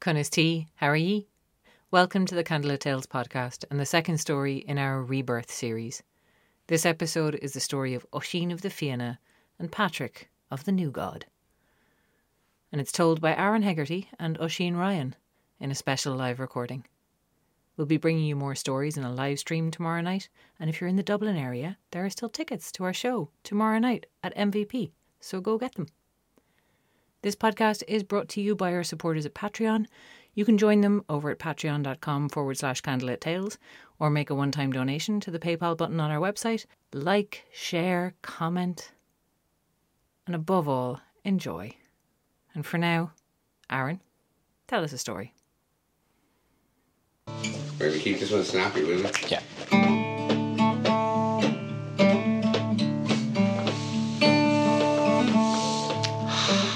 Cunis T, how are ye? Welcome to the Candlelit Tales podcast and the second story in our Rebirth series. This episode is the story of Oisin of the Fianna and Patrick of the New God. And it's told by Aaron Hegarty and Oisin Ryan in a special live recording. We'll be bringing you more stories in a live stream tomorrow night, and if you're in the Dublin area, there are still tickets to our show tomorrow night at MVP, so go get them. This podcast is brought to you by our supporters at Patreon. You can join them over at patreon.com forward slash candlelit tales or make a one time donation to the PayPal button on our website. Like, share, comment, and above all, enjoy. And for now, Aaron, tell us a story. Maybe keep this one snappy, will we? Yeah.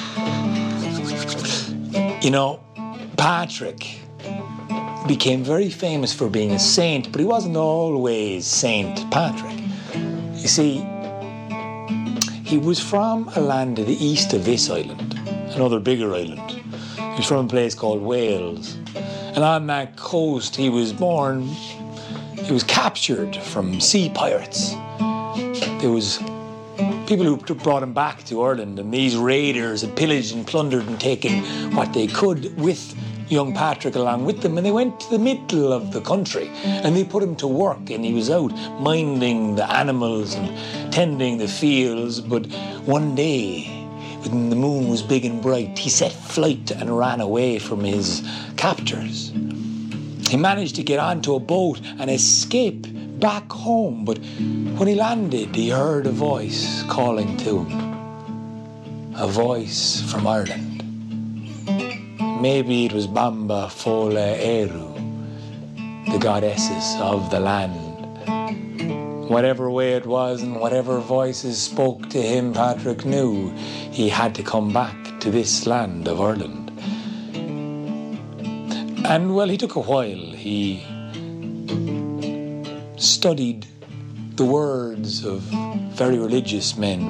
You know, Patrick became very famous for being a saint, but he wasn't always Saint Patrick. You see, he was from a land to the east of this island, another bigger island. He was from a place called Wales. And on that coast, he was born, he was captured from sea pirates. There was people who brought him back to Ireland, and these raiders had pillaged and plundered and taken what they could with young Patrick along with them, and they went to the middle of the country and they put him to work, and he was out minding the animals and tending the fields. But one day, when the moon was big and bright, he set flight and ran away from his captors. He managed to get onto a boat and escape back home, but when he landed, he heard a voice calling to him. A voice from Ireland. Maybe it was Banba Fódla Ériu, the goddesses of the land. Whatever way it was and whatever voices spoke to him, Patrick knew he had to come back to this land of Ireland. And well, he took a while. He studied the words of very religious men.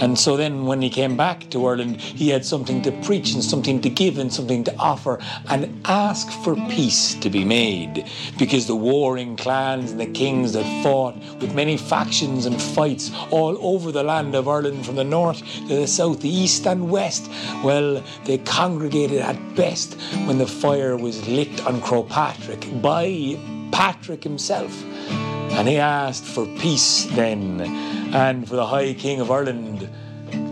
And so then, when he came back to Ireland, he had something to preach and something to give and something to offer and ask for peace to be made. Because the warring clans and the kings that fought with many factions and fights all over the land of Ireland from the north to the south, the east and west, well, they congregated at best when the fire was lit on Croagh Patrick by Patrick himself. And he asked for peace then, and for the High King of Ireland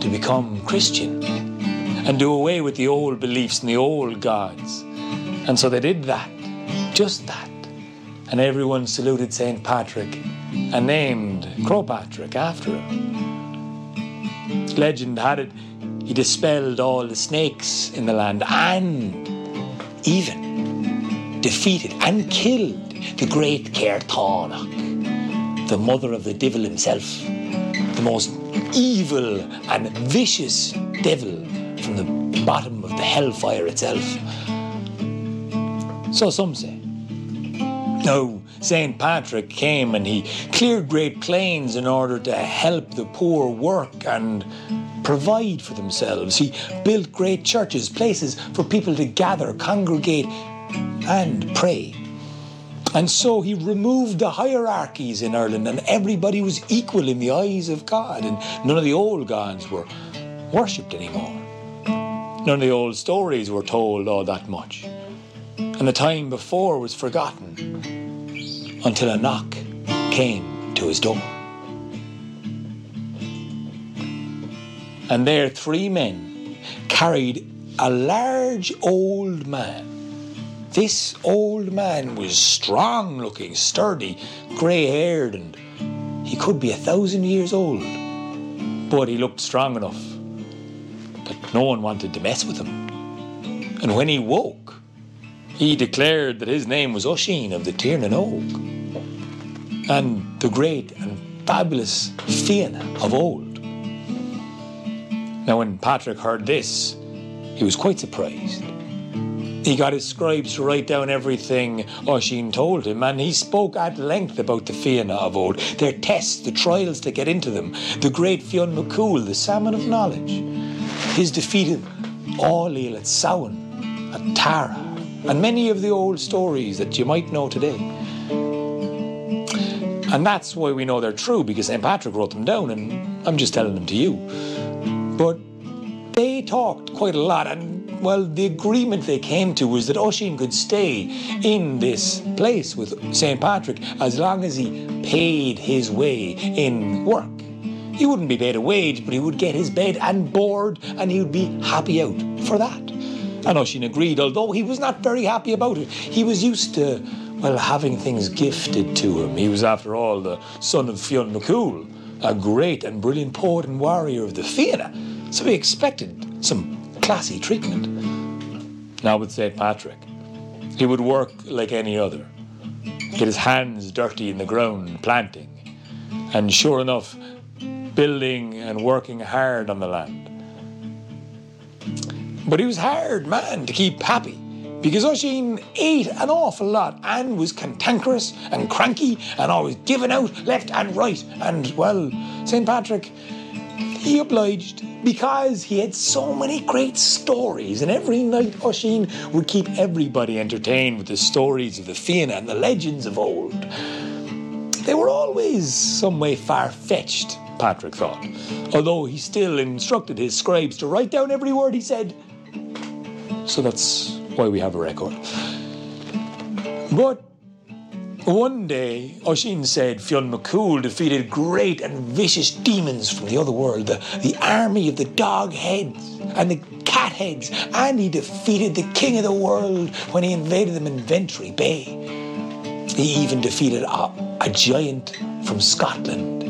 to become Christian and do away with the old beliefs and the old gods. And so they did that, just that. And everyone saluted St. Patrick and named Croagh Patrick after him. Legend had it he dispelled all the snakes in the land and even defeated and killed the great Caorthannach the mother of the devil himself, the most evil and vicious devil from the bottom of the hellfire itself. So some say. No, St. Patrick came and he cleared great plains in order to help the poor work and provide for themselves. He built great churches, places for people to gather, congregate, and pray. And so he removed the hierarchies in Ireland, and everybody was equal in the eyes of God, and none of the old gods were worshipped anymore. None of the old stories were told all that much. And the time before was forgotten until a knock came to his door. And there three men carried a large old man this old man was strong looking, sturdy, grey haired, and he could be a thousand years old. But he looked strong enough that no one wanted to mess with him. And when he woke, he declared that his name was Oisin of the Tiernan Og, and the great and fabulous Fianna of old. Now, when Patrick heard this, he was quite surprised. He got his scribes to write down everything Oisin told him, and he spoke at length about the Fianna of old, their tests, the trials to get into them, the great Fionn McCool, the salmon of knowledge, his defeat of Aillén at Samhain, at Tara, and many of the old stories that you might know today. And that's why we know they're true, because St. Patrick wrote them down, and I'm just telling them to you. But they talked quite a lot, and well, the agreement they came to was that Oisin could stay in this place with St. Patrick as long as he paid his way in work. He wouldn't be paid a wage, but he would get his bed and board, and he would be happy out for that. And Oisin agreed, although he was not very happy about it. He was used to well, having things gifted to him. He was, after all, the son of Fionn McCool, a great and brilliant poet and warrior of the Fianna, so he expected some classy treatment. Now with St. Patrick, he would work like any other, get his hands dirty in the ground planting, and sure enough, building and working hard on the land. But he was hard man to keep happy because Oisin ate an awful lot and was cantankerous and cranky and always giving out left and right. And, well, St. Patrick, he obliged because he had so many great stories, and every night Oisin would keep everybody entertained with the stories of the Fianna and the legends of old. They were always some way far fetched, Patrick thought, although he still instructed his scribes to write down every word he said. So that's why we have a record. But one day, Oisin said Fionn McCool defeated great and vicious demons from the other world, the, the army of the dog heads and the cat heads, and he defeated the king of the world when he invaded them in Ventry Bay. He even defeated a, a giant from Scotland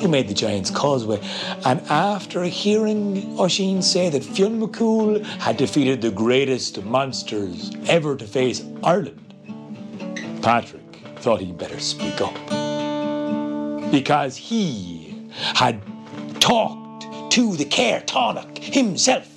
who made the Giant's Causeway. And after hearing Oisin say that Fionn McCool had defeated the greatest monsters ever to face Ireland, Patrick thought he'd better speak up. Because he had talked to the Care himself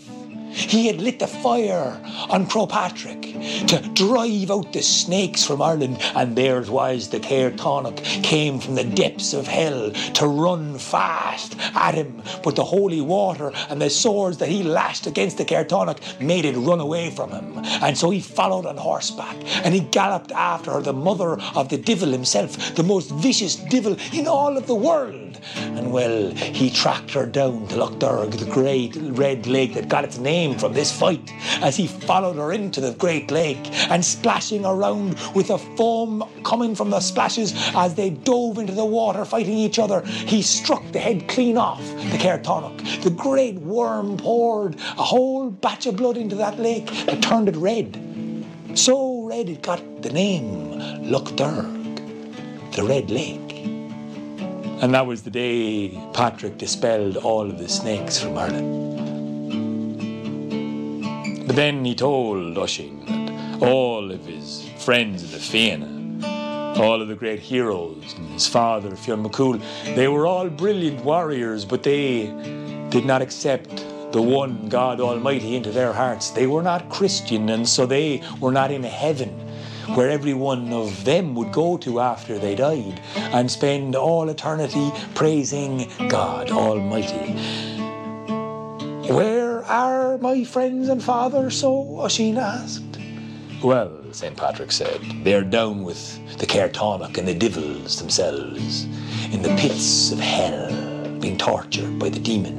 he had lit the fire on Patrick to drive out the snakes from Ireland, and there it was the Caorthannach came from the depths of hell to run fast at him. But the holy water and the swords that he lashed against the Caorthannach made it run away from him. And so he followed on horseback and he galloped after her, the mother of the devil himself, the most vicious devil in all of the world. And well, he tracked her down to Lough Derg, the great red lake that got its name from this fight as he followed her into the great lake and splashing around with the foam coming from the splashes as they dove into the water fighting each other. He struck the head clean off the Caorthannach. The great worm poured a whole batch of blood into that lake that turned it red. So red it got the name Lough Derg, the Red Lake. And that was the day Patrick dispelled all of the snakes from Ireland. But then he told Oisin that all of his friends in the Fianna, all of the great heroes, and his father, Fionn McCool, they were all brilliant warriors, but they did not accept the one God Almighty into their hearts. They were not Christian, and so they were not in heaven, where every one of them would go to after they died and spend all eternity praising God Almighty. Where are my friends and father so? Oisin asked. Well, St. Patrick said, they're down with the Caorthannach and the devils themselves, in the pits of hell, being tortured by the demon.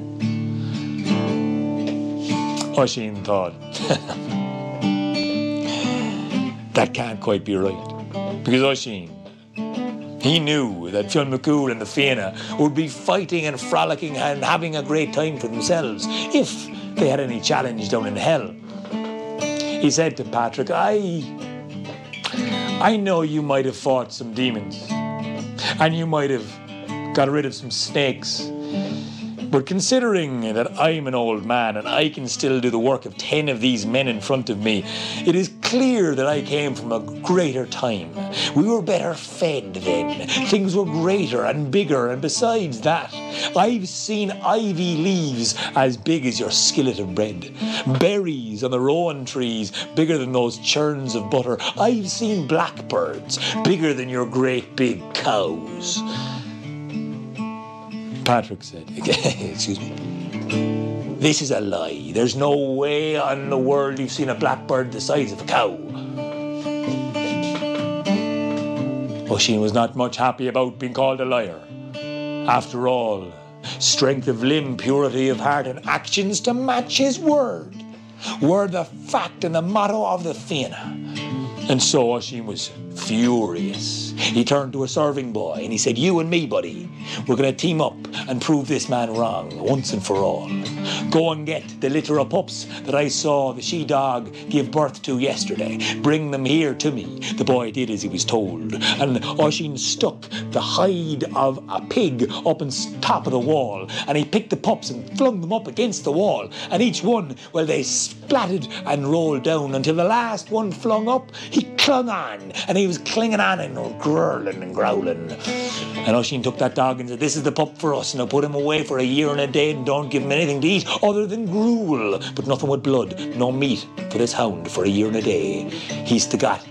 Oisin thought, that can't quite be right. Because Oisin, he knew that Fionn McCool and the Fianna would be fighting and frolicking and having a great time for themselves if they had any challenge down in hell. He said to Patrick, I, I know you might have fought some demons and you might have got rid of some snakes but considering that I'm an old man and I can still do the work of 10 of these men in front of me, it is clear that I came from a greater time. We were better fed then. Things were greater and bigger, and besides that, I've seen ivy leaves as big as your skillet of bread, berries on the rowan trees bigger than those churns of butter. I've seen blackbirds bigger than your great big cows. Patrick said, excuse me. This is a lie. There's no way on the world you've seen a blackbird the size of a cow. Oisin was not much happy about being called a liar. After all, strength of limb, purity of heart, and actions to match his word were the fact and the motto of the Fianna. And so Oisin was furious. He turned to a serving boy and he said, You and me, buddy, we're going to team up and prove this man wrong once and for all. Go and get the litter of pups that I saw the she dog give birth to yesterday. Bring them here to me. The boy did as he was told. And Oisin stuck the hide of a pig up on top of the wall and he picked the pups and flung them up against the wall. And each one, well, they splattered and rolled down until the last one flung up. He clung on and he was clinging on and growling and growling. And Oisin took that dog and said, This is the pup for us. Now put him away for a year and a day and don't give him anything to eat other than gruel, but nothing with blood, no meat for this hound for a year and a day. He's the got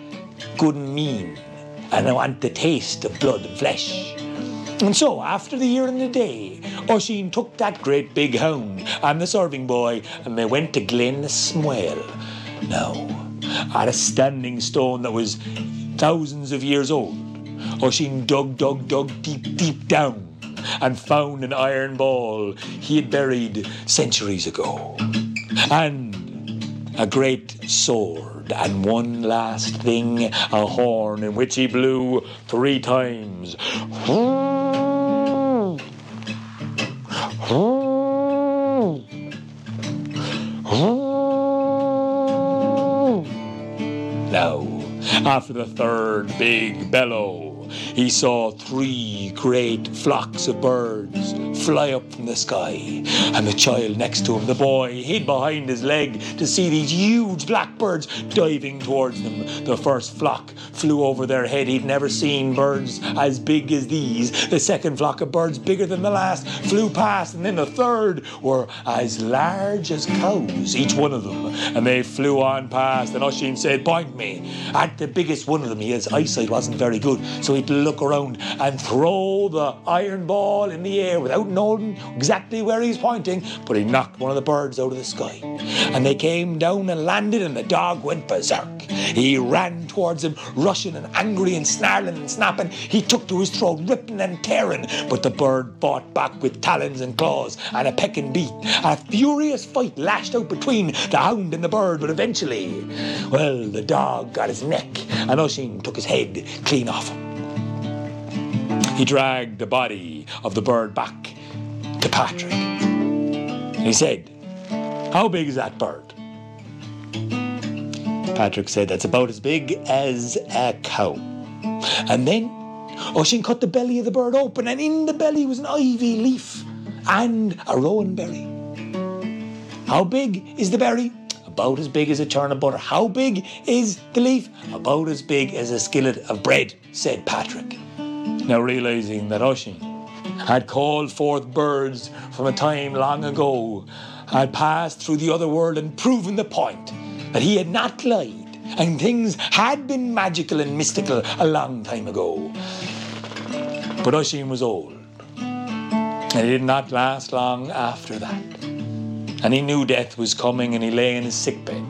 good and mean, and I want the taste of blood and flesh. And so, after the year and a day, Oisin took that great big hound and the serving boy, and they went to Glenasmole. Now, at a standing stone that was thousands of years old, Oisin dug, dug, dug deep, deep down and found an iron ball he had buried centuries ago. And a great sword, and one last thing, a horn in which he blew three times. After the third big bellow, he saw three great flocks of birds fly up from the sky. And the child next to him, the boy, hid behind his leg to see these huge blackbirds diving towards them. The first flock flew over their head. He'd never seen birds as big as these. The second flock of birds, bigger than the last, flew past. And then the third were as large as cows, each one of them. And they flew on past. And Oisin said, Point me at the biggest one of them. His eyesight wasn't very good, so he'd look around and throw the iron ball in the air without knowing exactly where he's pointing, but he knocked one of the birds out of the sky. And they came down and landed, and the dog went berserk. He ran towards him, rushing and angry and snarling and snapping. He took to his throat, ripping and tearing, but the bird fought back with talons and claws and a peck and beat. A furious fight lashed out between the hound and the bird, but eventually, well, the dog got his neck, and Oisin took his head clean off him. He dragged the body of the bird back to Patrick. He said, How big is that bird? Patrick said, That's about as big as a cow. And then Oisin cut the belly of the bird open, and in the belly was an ivy leaf and a rowan berry. How big is the berry? About as big as a churn of butter. How big is the leaf? About as big as a skillet of bread, said Patrick. Now realizing that Oisin had called forth birds from a time long ago, had passed through the other world and proven the point that he had not lied, and things had been magical and mystical a long time ago. But Oisin was old, and it did not last long after that. And he knew death was coming, and he lay in his sickbed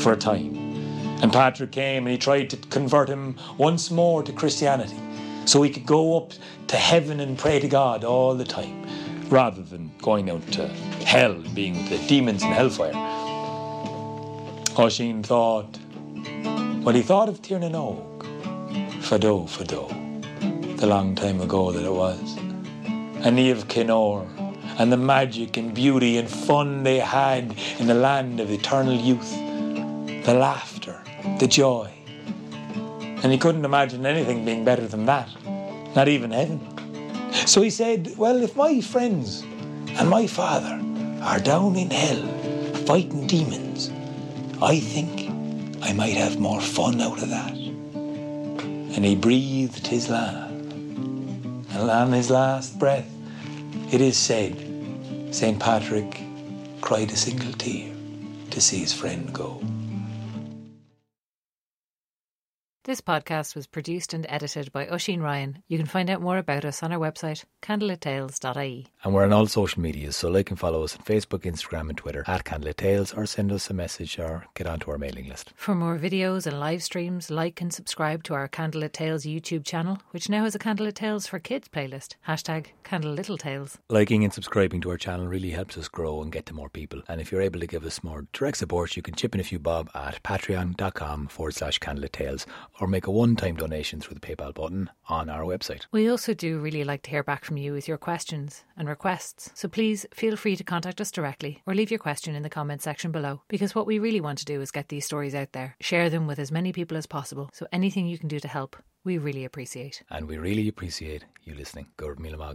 for a time. And Patrick came and he tried to convert him once more to Christianity so he could go up to heaven and pray to God all the time, rather than going out to hell and being with the demons in hellfire. Oisin thought, well, he thought of Tír na nÓg, Fado, Fado, the long time ago that it was, and Niamh Chinn Óir, and the magic and beauty and fun they had in the land of eternal youth, the laughter, the joy. And he couldn't imagine anything being better than that, not even heaven. So he said, Well, if my friends and my father are down in hell fighting demons, I think I might have more fun out of that. And he breathed his last. And on his last breath, it is said, St. Patrick cried a single tear to see his friend go. This podcast was produced and edited by Oisin Ryan. You can find out more about us on our website, candlelittales.ie. And we're on all social medias, so like and follow us on Facebook, Instagram, and Twitter at Candlelit Tales, or send us a message or get onto our mailing list. For more videos and live streams, like and subscribe to our Candlelit Tales YouTube channel, which now has a Candlelit Tales for Kids playlist. Hashtag Candle Little Tales. Liking and subscribing to our channel really helps us grow and get to more people. And if you're able to give us more direct support, you can chip in a few bob at patreon.com forward slash Candlelit Tales or make a one time donation through the PayPal button on our website. We also do really like to hear back from you with your questions and requests, so please feel free to contact us directly or leave your question in the comment section below because what we really want to do is get these stories out there, share them with as many people as possible, so anything you can do to help, we really appreciate. And we really appreciate you listening. Gurb Mila.